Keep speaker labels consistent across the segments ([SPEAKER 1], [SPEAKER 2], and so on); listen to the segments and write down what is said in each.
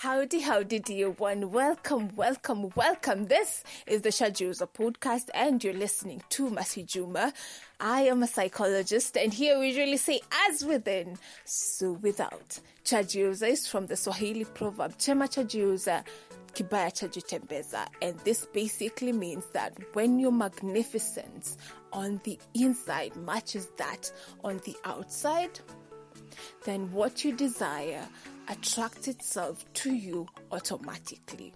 [SPEAKER 1] Howdy, howdy, dear one. Welcome, welcome, welcome. This is the Chajiuza podcast, and you're listening to Masi Juma. I am a psychologist, and here we really say, as within, so without. Chajiuza is from the Swahili proverb, Chema Chajiuza, Kibaya Chajitembeza. And this basically means that when your magnificence on the inside matches that on the outside, then what you desire attracts itself to you automatically.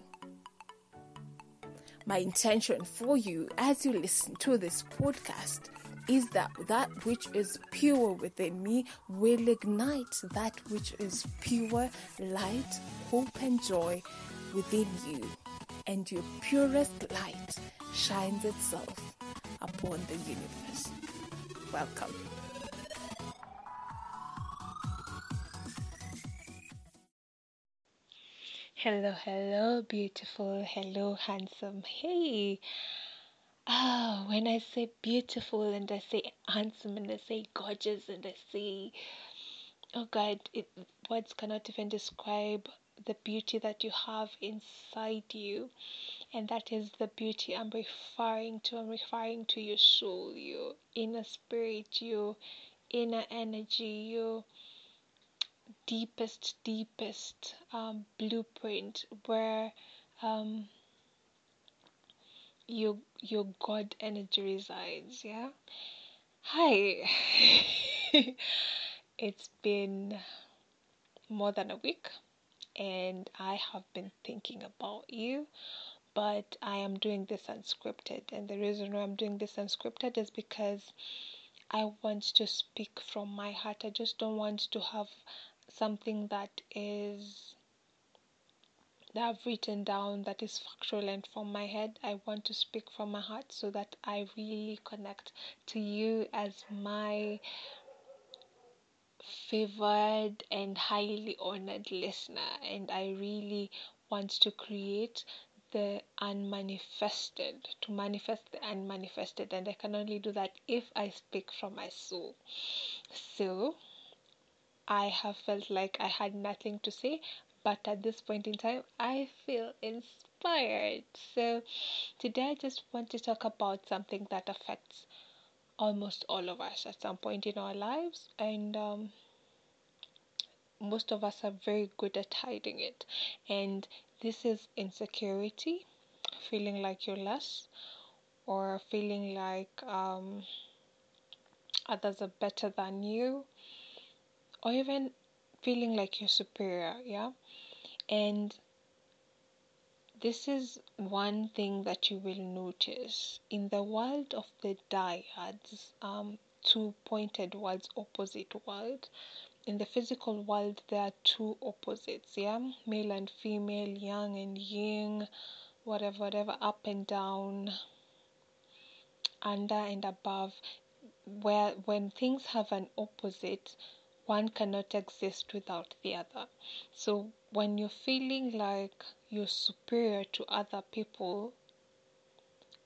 [SPEAKER 1] My intention for you as you listen to this podcast is that that which is pure within me will ignite that which is pure light, hope, and joy within you, and your purest light shines itself upon the universe. Welcome. Hello, hello, beautiful. Hello, handsome. Hey. Ah, when I say beautiful and I say handsome and I say gorgeous and I say, oh God, it, words cannot even describe the beauty that you have inside you. And that is the beauty I'm referring to. I'm referring to your soul, your inner spirit, your inner energy, your deepest, deepest um, blueprint where um, your your God energy resides. Yeah. Hi. it's been more than a week, and I have been thinking about you. But I am doing this unscripted, and the reason why I'm doing this unscripted is because I want to speak from my heart. I just don't want to have something that is that I've written down that is factual and from my head. I want to speak from my heart so that I really connect to you as my favored and highly honored listener. And I really want to create the unmanifested, to manifest the unmanifested. And I can only do that if I speak from my soul. So, I have felt like I had nothing to say, but at this point in time, I feel inspired. So, today I just want to talk about something that affects almost all of us at some point in our lives, and um, most of us are very good at hiding it. And this is insecurity, feeling like you're less, or feeling like um, others are better than you or even feeling like you're superior, yeah? And this is one thing that you will notice in the world of the dyads, um, two pointed worlds, opposite world. In the physical world, there are two opposites, yeah, male and female, yang and yin, whatever, whatever, up and down, under and above. Where when things have an opposite, one cannot exist without the other. So when you're feeling like you're superior to other people,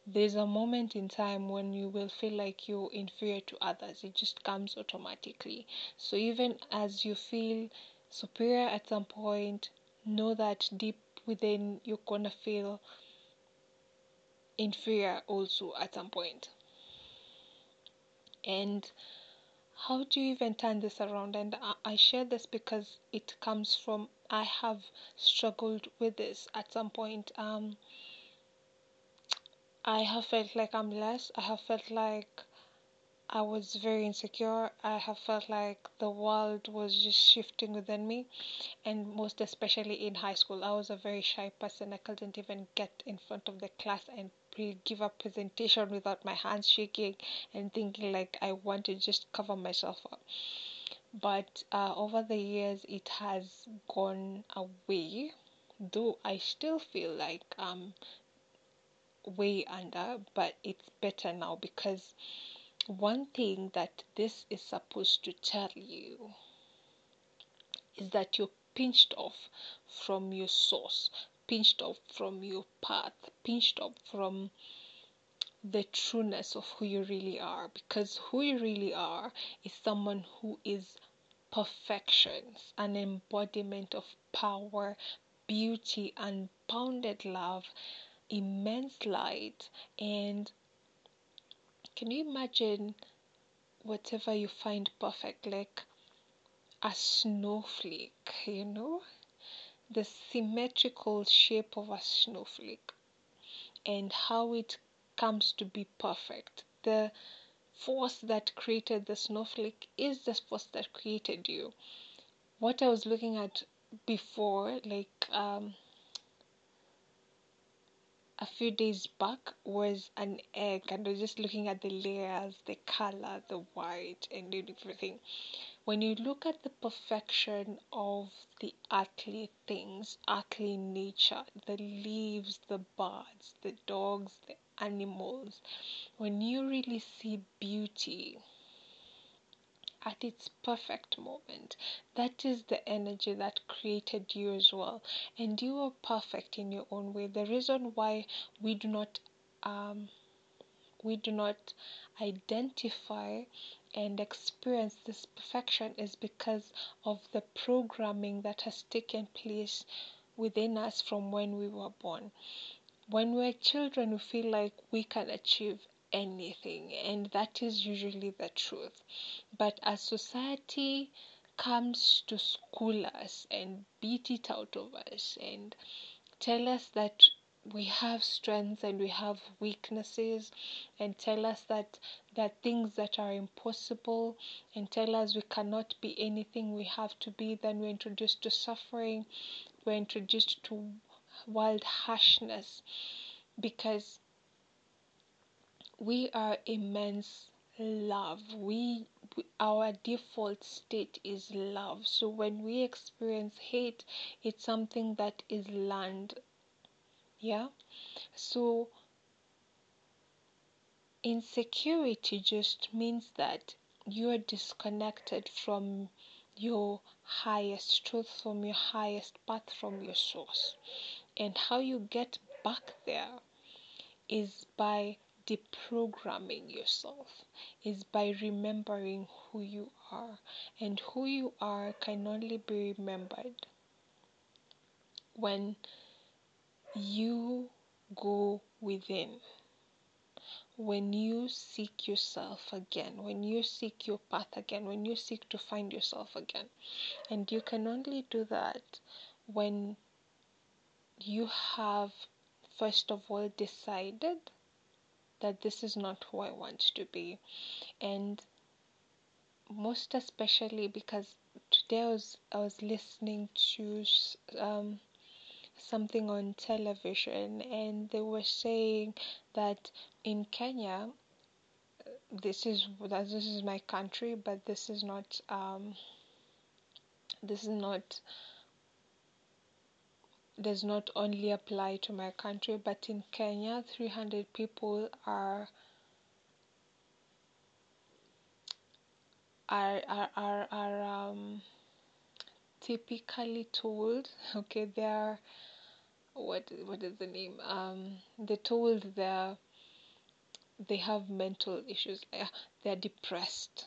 [SPEAKER 1] there's a moment in time when you will feel like you're inferior to others. It just comes automatically. So even as you feel superior at some point, know that deep within you're gonna feel inferior also at some point. And how do you even turn this around? And I, share this because it comes from I have struggled with this at some point. Um, I have felt like I'm less. I have felt like I was very insecure. I have felt like the world was just shifting within me, and most especially in high school, I was a very shy person. I couldn't even get in front of the class and give a presentation without my hands shaking and thinking like I want to just cover myself up. But uh, over the years, it has gone away, though I still feel like I'm way under, but it's better now because one thing that this is supposed to tell you is that you're pinched off from your source, pinched off from your path, pinched off from the trueness of who you really are. Because who you really are is someone who is perfections, an embodiment of power, beauty, unbounded love, immense light. And can you imagine whatever you find perfect, like a snowflake, you know? The symmetrical shape of a snowflake and how it comes to be perfect. The force that created the snowflake is the force that created you. What I was looking at before, like um, a few days back, was an egg, and I was just looking at the layers, the color, the white, and everything. When you look at the perfection of the earthly things, earthly nature, the leaves, the birds, the dogs, the animals, when you really see beauty at its perfect moment, that is the energy that created you as well. And you are perfect in your own way. The reason why we do not um, we do not identify and experience this perfection is because of the programming that has taken place within us from when we were born. When we're children, we feel like we can achieve anything, and that is usually the truth. But as society comes to school us and beat it out of us and tell us that we have strengths and we have weaknesses and tell us that there are things that are impossible and tell us we cannot be anything we have to be then we're introduced to suffering we're introduced to wild harshness because we are immense love. We, our default state is love. So when we experience hate it's something that is learned yeah. So insecurity just means that you are disconnected from your highest truth from your highest path from your source. And how you get back there is by deprogramming yourself is by remembering who you are. And who you are can only be remembered when you go within. When you seek yourself again, when you seek your path again, when you seek to find yourself again. And you can only do that when you have, first of all, decided that this is not who I want to be. And most especially because today I was, I was listening to um, something on television and they were saying that in Kenya this is that this is my country but this is not um, this is not does not only apply to my country but in Kenya 300 people are are are are, are um, typically told okay they are what what is the name? Um, they're told they they have mental issues. Uh, they're depressed.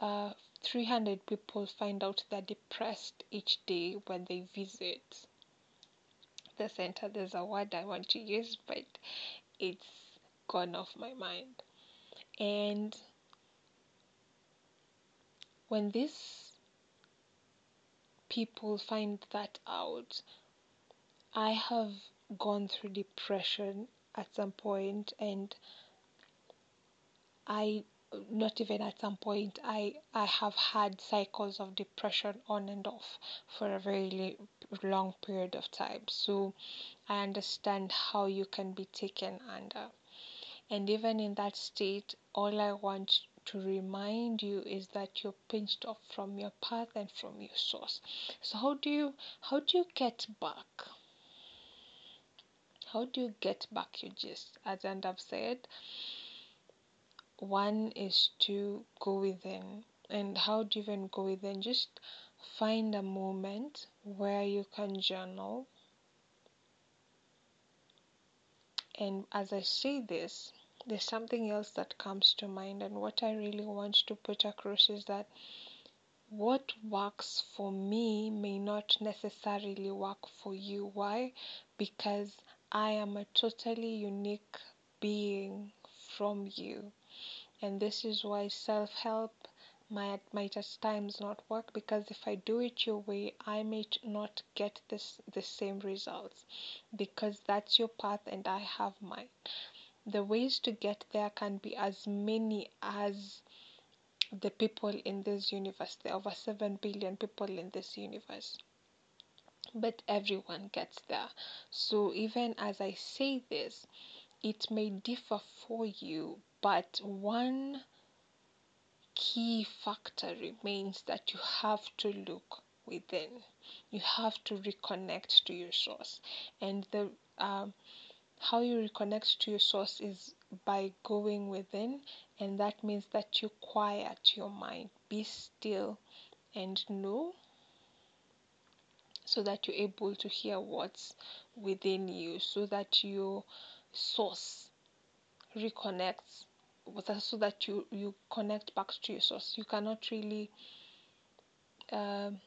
[SPEAKER 1] Uh, 300 people find out they're depressed each day when they visit the center. There's a word I want to use, but it's gone off my mind. And when these people find that out. I have gone through depression at some point and I not even at some point I I have had cycles of depression on and off for a very long period of time. So I understand how you can be taken under. And even in that state, all I want to remind you is that you're pinched off from your path and from your source. So how do you how do you get back? How do you get back your gist? As and I've said, one is to go within. And how do you even go within? Just find a moment where you can journal. And as I say this, there's something else that comes to mind, and what I really want to put across is that what works for me may not necessarily work for you. Why? Because I am a totally unique being from you. And this is why self help might, might at times not work because if I do it your way, I may not get this the same results because that's your path and I have mine. The ways to get there can be as many as the people in this universe. There are over 7 billion people in this universe. But everyone gets there. So even as I say this, it may differ for you, but one key factor remains that you have to look within. You have to reconnect to your source. And the um, how you reconnect to your source is by going within, and that means that you quiet your mind, be still, and know so that you're able to hear what's within you, so that your source reconnects so that you, you connect back to your source. You cannot really. Um,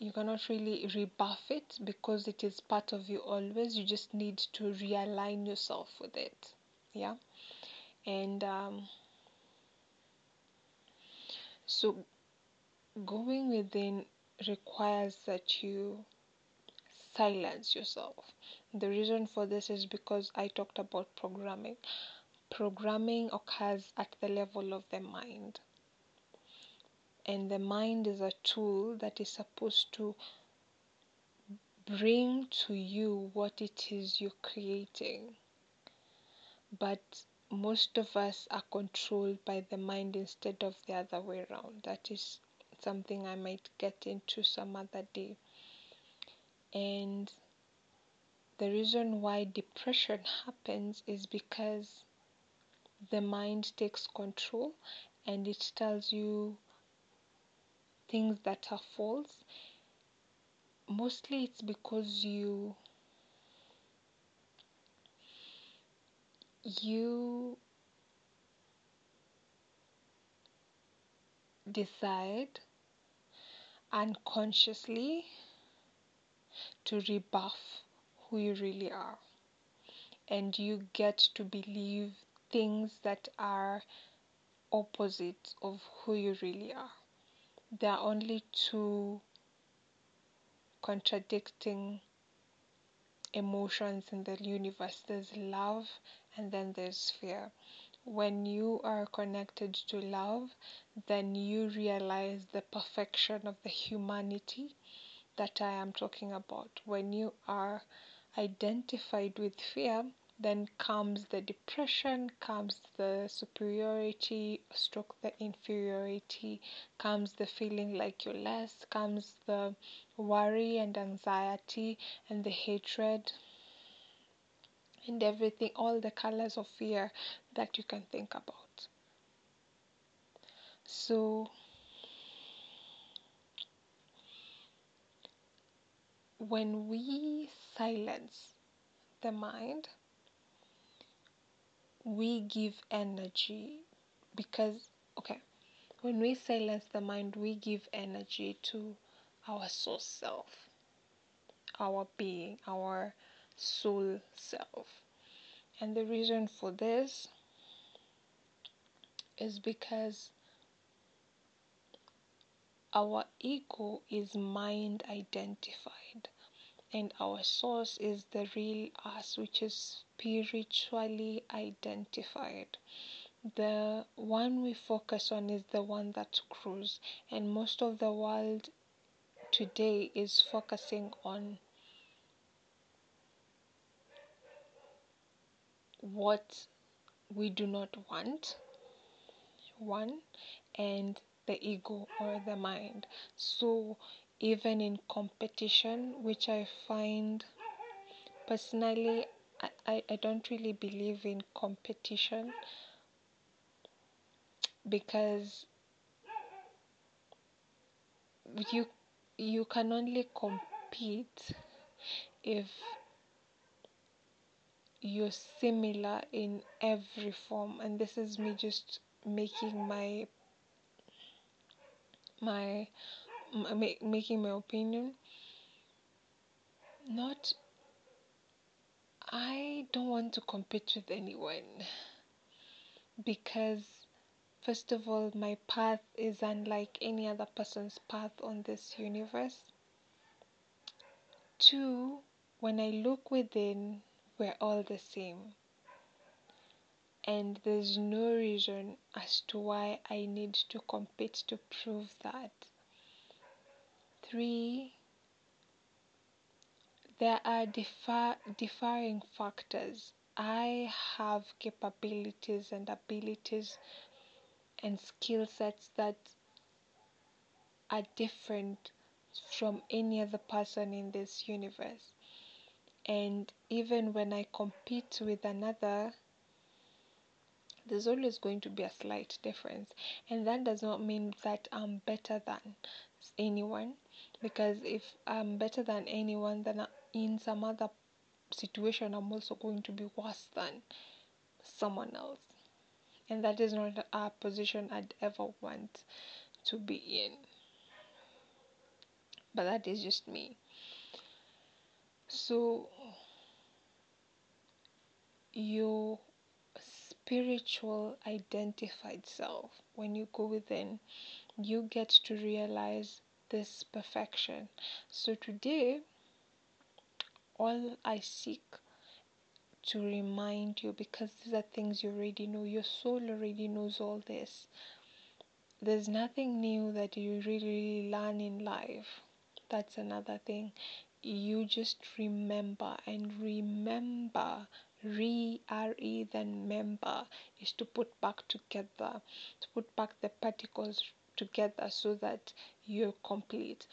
[SPEAKER 1] you cannot really rebuff it because it is part of you always. You just need to realign yourself with it. Yeah. And um, so going within requires that you silence yourself. The reason for this is because I talked about programming. Programming occurs at the level of the mind and the mind is a tool that is supposed to bring to you what it is you're creating. But most of us are controlled by the mind instead of the other way around. That is something I might get into some other day. And the reason why depression happens is because the mind takes control and it tells you things that are false mostly it's because you you decide unconsciously to rebuff who you really are. And you get to believe things that are opposite of who you really are there are only two contradicting emotions in the universe there's love and then there's fear. When you are connected to love, then you realize the perfection of the humanity that I am talking about. When you are identified with fear, then comes the depression, comes the superiority, stroke the inferiority, comes the feeling like you're less, comes the worry and anxiety and the hatred and everything, all the colors of fear that you can think about. So, when we silence the mind, we give energy because, okay, when we silence the mind, we give energy to our soul self, our being, our soul self. And the reason for this is because our ego is mind identified and our source is the real us, which is spiritually identified. The one we focus on is the one that grows, and most of the world today is focusing on what we do not want, one, and the ego or the mind. So, even in competition, which I find personally, I, I, don't really believe in competition because you you can only compete if you're similar in every form. And this is me just making my my, my making my opinion. Not I don't want to compete with anyone because first of all my path is unlike any other person's path on this universe. Two, when I look within, we're all the same. And there's no reason as to why I need to compete to prove that. Three, there are differ, differing factors. I have capabilities and abilities and skill sets that are different from any other person in this universe. And even when I compete with another, there's always going to be a slight difference. And that does not mean that I'm better than anyone, because if I'm better than anyone, then in some other situation, I'm also going to be worse than someone else. And that is not a position I'd ever want to be in. But that is just me. So, your spiritual identified self, when you go within, you get to realize this perfection. So, today, all I seek to remind you because these are things you already know. Your soul already knows all this. There's nothing new that you really learn in life. That's another thing. You just remember and remember. Re, R-E, then member is to put back together, to put back the particles together so that you're complete.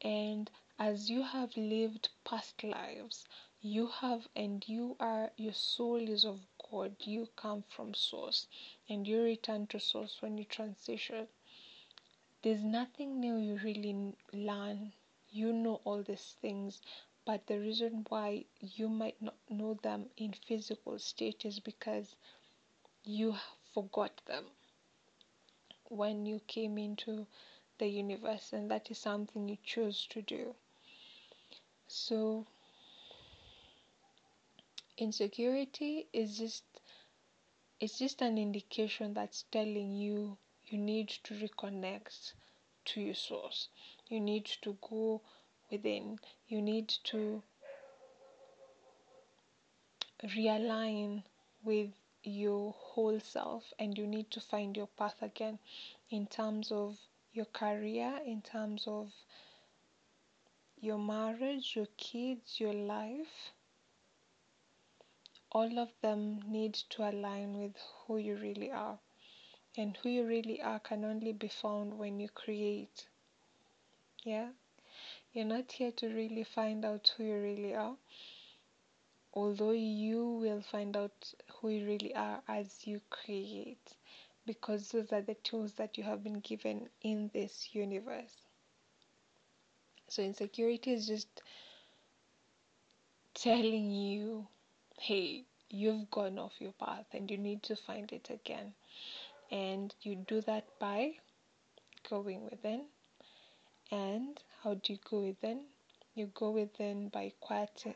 [SPEAKER 1] And as you have lived past lives, you have and you are, your soul is of God. You come from Source and you return to Source when you transition. There's nothing new you really learn. You know all these things, but the reason why you might not know them in physical state is because you forgot them when you came into the universe, and that is something you chose to do. So, insecurity is just it's just an indication that's telling you you need to reconnect to your source. You need to go within. You need to realign with your whole self and you need to find your path again in terms of your career, in terms of your marriage, your kids, your life, all of them need to align with who you really are. And who you really are can only be found when you create. Yeah? You're not here to really find out who you really are. Although you will find out who you really are as you create, because those are the tools that you have been given in this universe. So, insecurity is just telling you, hey, you've gone off your path and you need to find it again. And you do that by going within. And how do you go within? You go within by quieting,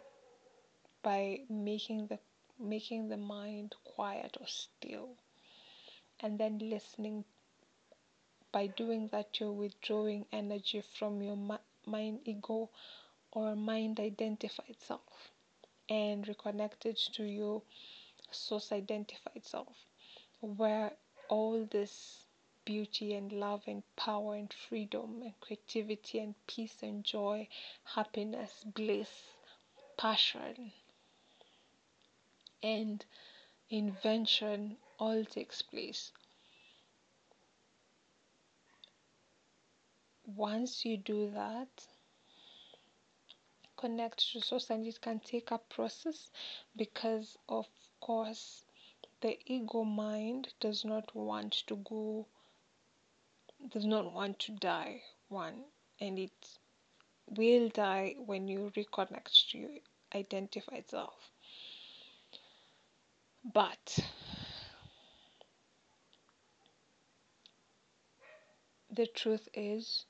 [SPEAKER 1] by making the making the mind quiet or still, and then listening. By doing that, you're withdrawing energy from your mind ego or mind identified self and reconnected to your source identified self where all this beauty and love and power and freedom and creativity and peace and joy happiness bliss passion and invention all takes place once you do that, connect to source, and it can take a process because, of course, the ego mind does not want to go, does not want to die, one, and it will die when you reconnect to your identified self. But the truth is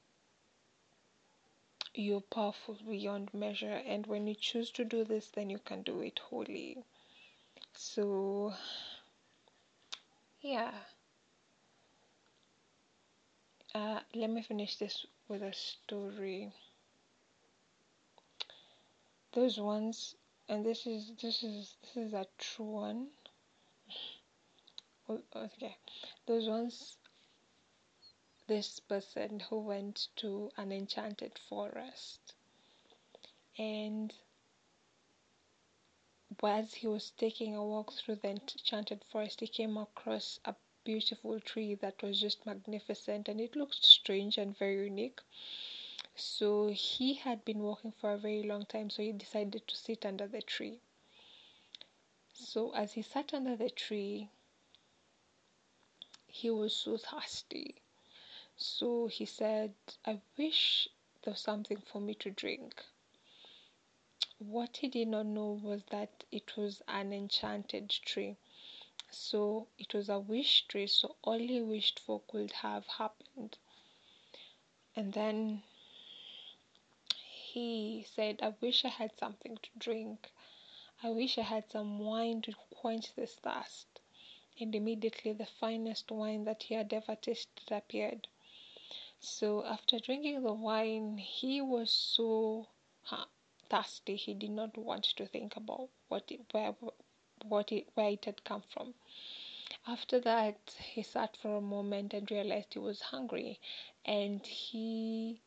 [SPEAKER 1] you're powerful beyond measure, and when you choose to do this, then you can do it wholly. So, yeah. Uh, let me finish this with a story. Those ones, and this is this is this is a true one. Oh, okay, those ones. This person who went to an enchanted forest, and as he was taking a walk through the enchanted forest, he came across a beautiful tree that was just magnificent and it looked strange and very unique. So he had been walking for a very long time, so he decided to sit under the tree. So as he sat under the tree, he was so thirsty. So he said, I wish there was something for me to drink. What he did not know was that it was an enchanted tree. So it was a wish tree, so all he wished for could have happened. And then he said, I wish I had something to drink. I wish I had some wine to quench this thirst. And immediately the finest wine that he had ever tasted appeared. So after drinking the wine, he was so thirsty. He did not want to think about what it, where what it, where it had come from. After that, he sat for a moment and realized he was hungry, and he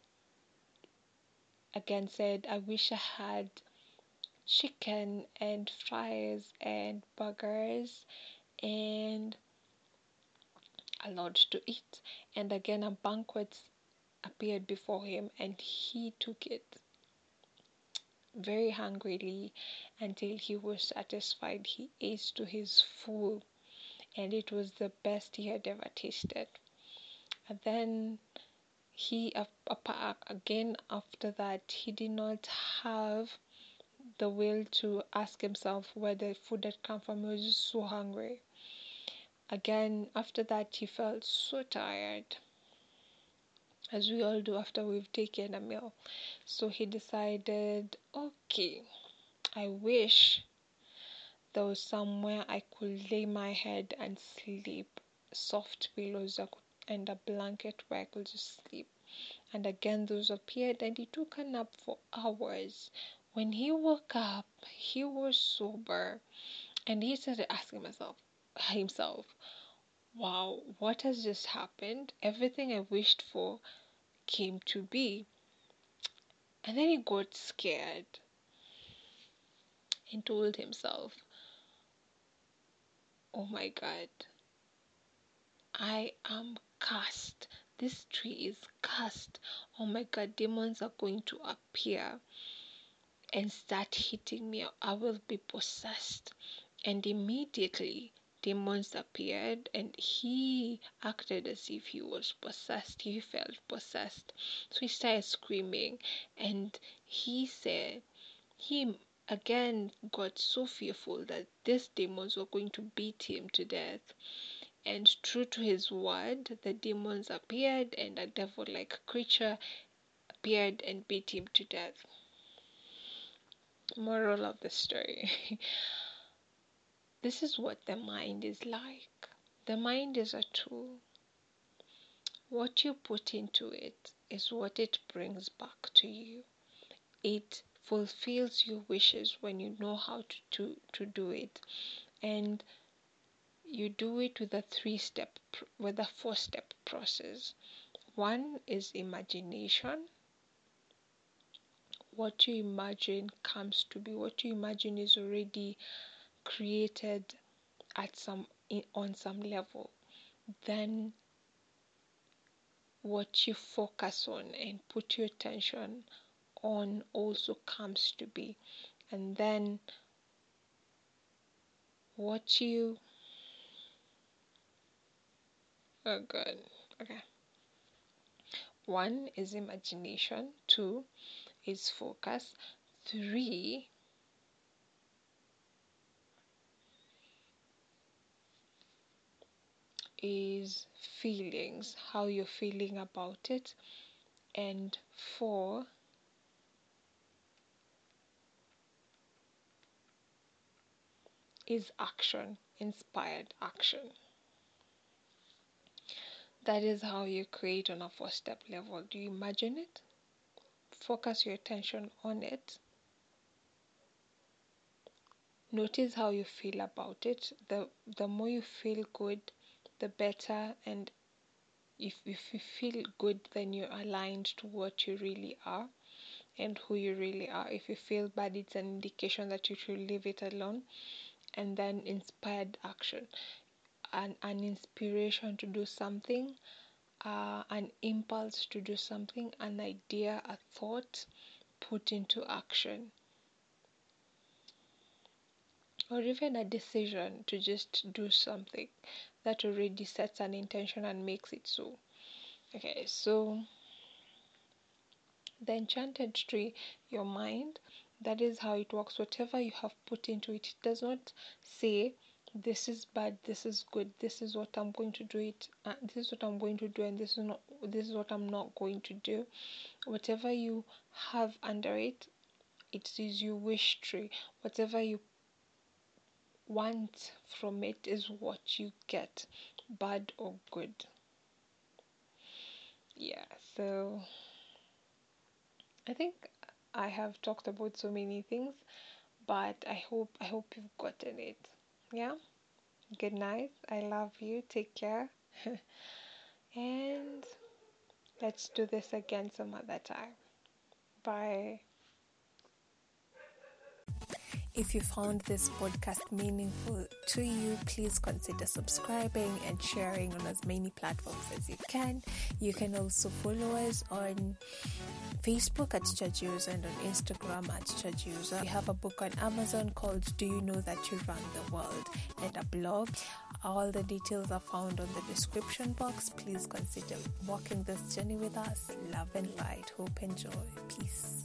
[SPEAKER 1] again said, I wish I had chicken and fries and burgers and a lot to eat. And again, a banquet appeared before him, and he took it very hungrily until he was satisfied. He ate to his full, and it was the best he had ever tasted. And then he again after that he did not have the will to ask himself where the food had come from. He was just so hungry. Again, after that, he felt so tired, as we all do after we've taken a meal. So he decided, okay, I wish there was somewhere I could lay my head and sleep, soft pillows and a blanket where I could just sleep. And again, those appeared, and he took a nap for hours. When he woke up, he was sober, and he started asking himself, himself, "Wow, what has just happened? Everything I wished for came to be." And then he got scared and told himself, Oh my God, I am cursed. This tree is cursed. Oh my God, demons are going to appear and start hitting me. I will be possessed. And immediately demons appeared and he acted as if he was possessed. He felt possessed. So he started screaming and he said, he again got so fearful that these demons were going to beat him to death. And true to his word, the demons appeared and a devil like creature appeared and beat him to death. Moral of the story This is what the mind is like. The mind is a tool. What you put into it is what it brings back to you. It fulfills your wishes when you know how to, to, to do it. And you do it with a three step, with a four step process. One is imagination. What you imagine comes to be. What you imagine is already created at some on some level then what you focus on and put your attention on also comes to be. And then what you oh good okay. One is imagination two is focus three is feelings, how you're feeling about it. And four is action, inspired action. That is how you create on a four step level. Do you imagine it? Focus your attention on it. Notice how you feel about it. The the more you feel good, the better and if if you feel good then you're aligned to what you really are and who you really are. If you feel bad it's an indication that you should leave it alone and then inspired action. An, an inspiration to do something uh, an impulse to do something an idea a thought put into action. Or even a decision to just do something that already sets an intention and makes it so okay so the enchanted tree your mind that is how it works. Whatever you have put into it, it does not say this is bad, this is good, this is what I'm going to do it, uh, this is what I'm going to do, and this is not this is what I'm not going to do. Whatever you have under it, it is your wish tree. Whatever you want from it is what you get, bad or good. Yeah, so I think I have talked about so many things, but I hope I hope you've gotten it. Yeah. Good night. I love you. Take care. and let's do this again some other time. Bye.
[SPEAKER 2] If you found this podcast meaningful to you, please consider subscribing and sharing on as many platforms as you can. You can also follow us on Facebook at Church and on Instagram at Church We have a book on Amazon called Do You Know That You Run the World and a blog. All the details are found on the description box. Please consider walking this journey with us. Love and light, hope and joy. Peace.